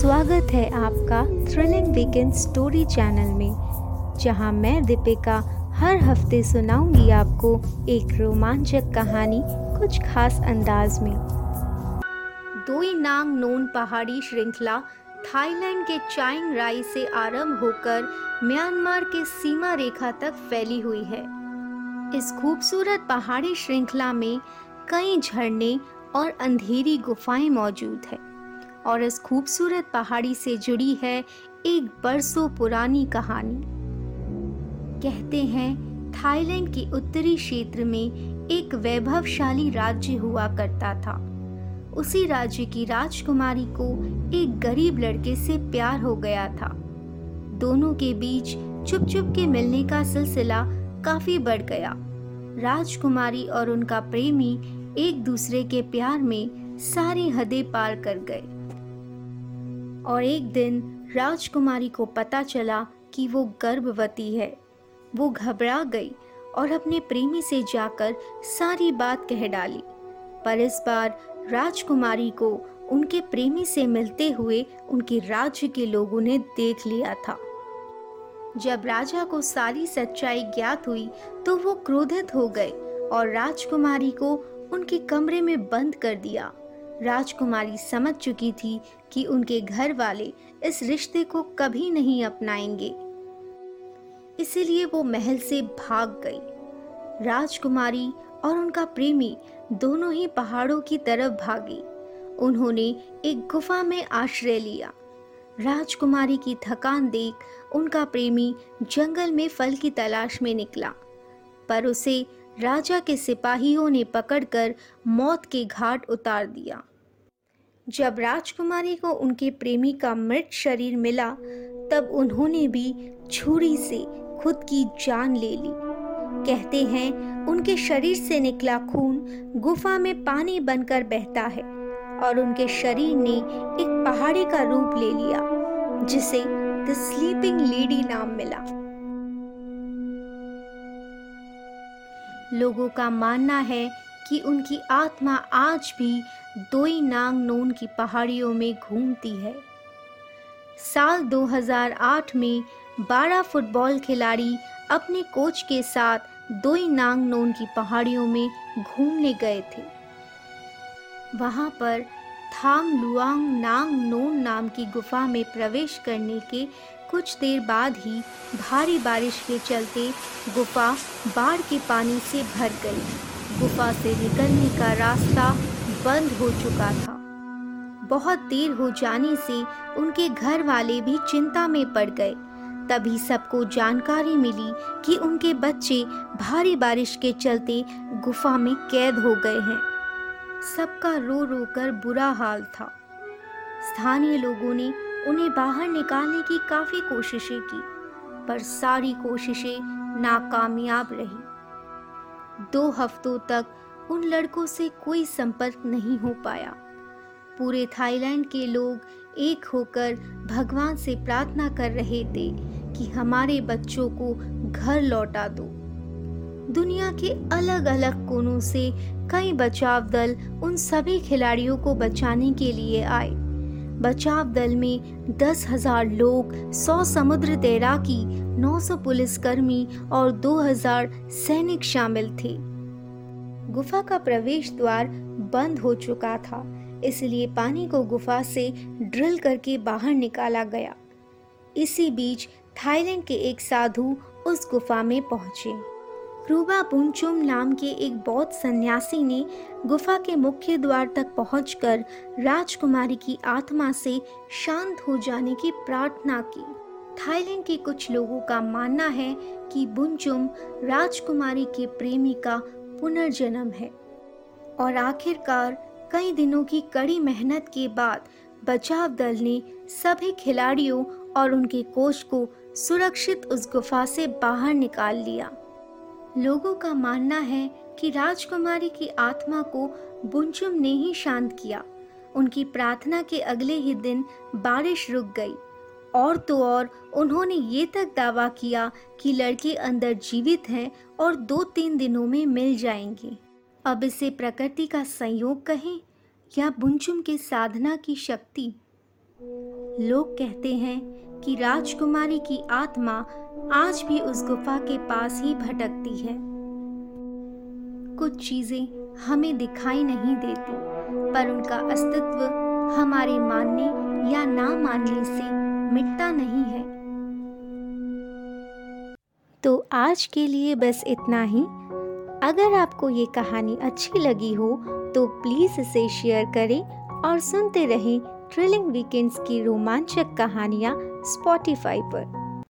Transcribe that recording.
स्वागत है आपका थ्रिलिंग वीकेंड स्टोरी चैनल में, जहाँ मैं दीपिका हर हफ़्ते सुनाऊँगी आपको एक रोमांचक कहानी कुछ खास अंदाज में। दोई नांग नोन पहाड़ी श्रृंखला थाईलैंड के चाइंग राई से आरंभ होकर म्यांमार के सीमा रेखा तक फैली हुई है। इस खूबसूरत पहाड़ी श्रृंखला में कई झरने और अंधेरी गुफाएँ मौजूद है। और इस खूबसूरत पहाड़ी से जुड़ी है एक बरसों पुरानी कहानी। कहते हैं, थाईलैंड के उत्तरी क्षेत्र में एक वैभवशाली राज्य हुआ करता था। उसी राज्य की राजकुमारी को एक गरीब लड़के से प्यार हो गया था। दोनों के बीच चुप चुप के मिलने का सिलसिला काफ़ी बढ़ गया। राजकुमारी और उनका प्रेमी एक दूसरे के प्यार में सारी हदें पार कर गए। और एक दिन राजकुमारी को पता चला कि वो गर्भवती है। वो घबरा गई और अपने प्रेमी से जाकर सारी बात कह डाली। पर इस बार राजकुमारी को उनके प्रेमी से मिलते हुए उनके राज्य के लोगों ने देख लिया था। जब राजा को सारी सच्चाई ज्ञात हुई तो वो क्रोधित हो गए और राजकुमारी को उनके कमरे में बंद कर दिया। राजकुमारी समझ चुकी थी कि उनके घर वाले इस रिश्ते को कभी नहीं अपनाएँगे। इसीलिए वो महल से भाग गई। राजकुमारी और उनका प्रेमी दोनों ही पहाड़ों की तरफ़ भागी। उन्होंने एक गुफा में आश्रय लिया। राजकुमारी की थकान देख उनका प्रेमी जंगल में फल की तलाश में निकला, पर उसे राजा के सिपाहियों ने पकड़कर मौत के घाट उतार दिया। जब राजकुमारी को उनके प्रेमी का मृत शरीर मिला, तब उन्होंने भी छुरी से खुद की जान ले ली। कहते हैं, उनके शरीर से निकला खून गुफा में पानी बनकर बहता है और उनके शरीर ने एक पहाड़ी का रूप ले लिया, जिसे द स्लीपिंग लेडी नाम मिला। लोगों का मानना है कि उनकी आत्मा आज भी दोई नांग नोन की पहाड़ियों में घूमती है। साल 2008 में 12 फुटबॉल खिलाड़ी अपने कोच के साथ दोई नांग नोन की पहाड़ियों में घूमने गए थे। वहाँ पर थाम लुआंग नांग नोन नाम की गुफा में प्रवेश करने के कुछ देर बाद ही भारी बारिश के चलते गुफा बाढ़ के पानी से भर गई। गुफा से निकलने का रास्ता बंद हो चुका था। बहुत देर हो जाने से उनके घर वाले भी चिंता में पड़ गए। तभी सबको जानकारी मिली कि उनके बच्चे भारी बारिश के चलते गुफा में कैद हो गए हैं। सबका रो रो कर बुरा हाल था। स्थानीय लोगों ने उन्हें बाहर निकालने की काफ़ी कोशिशें की, पर सारी कोशिशें नाकामयाब रही। दो हफ्तों तक उन लड़कों से कोई संपर्क नहीं हो पाया। पूरे थाईलैंड के लोग एक होकर भगवान से प्रार्थना कर रहे थे कि हमारे बच्चों को घर लौटा दो। दुनिया के अलग अलग कोनों से कई बचाव दल उन सभी खिलाड़ियों को बचाने के लिए आए। बचाव दल में दस हज़ार लोग, सौ समुद्र तैराकी, नौ सौ पुलिसकर्मी और दो हज़ार सैनिक शामिल थे। गुफा का प्रवेश द्वार बंद हो चुका था, इसलिए पानी को गुफा से ड्रिल करके बाहर निकाला गया। इसी बीच थाईलैंड के एक साधु उस गुफा में पहुँचे। क्रूबा बुनचुम नाम के एक बौद्ध सन्यासी ने गुफा के मुख्य द्वार तक पहुंचकर राजकुमारी की आत्मा से शांत हो जाने की प्रार्थना की। थाईलैंड के कुछ लोगों का मानना है कि बुनचुम राजकुमारी के प्रेमी का पुनर्जन्म है। और आखिरकार, कई दिनों की कड़ी मेहनत के बाद बचाव दल ने सभी खिलाड़ियों और उनके कोच को सुरक्षित उस गुफा से बाहर निकाल लिया। लोगों का मानना है कि राजकुमारी की आत्मा को बुंचुम ने ही शांत किया। उनकी प्रार्थना के अगले ही दिन बारिश रुक गई। और तो और उन्होंने ये तक दावा किया कि लड़के अंदर जीवित हैं और दो तीन दिनों में मिल जाएँगे। अब इसे प्रकृति का संयोग कहें या बुंचुम के साधना की शक्ति? लोग कहते हैं कि राजकुमारी की आत्मा आज भी उस गुफा के पास ही भटकती है। कुछ चीज़ें हमें दिखाई नहीं देती, पर उनका अस्तित्व हमारे मानने या ना मानने से मिटता नहीं है। तो आज के लिए बस इतना ही। अगर आपको ये कहानी अच्छी लगी हो तो प्लीज़ इसे शेयर करें और सुनते रहें थ्रिलिंग वीकेंड्स की रोमांचक कहानियाँ स्पॉटिफाई पर।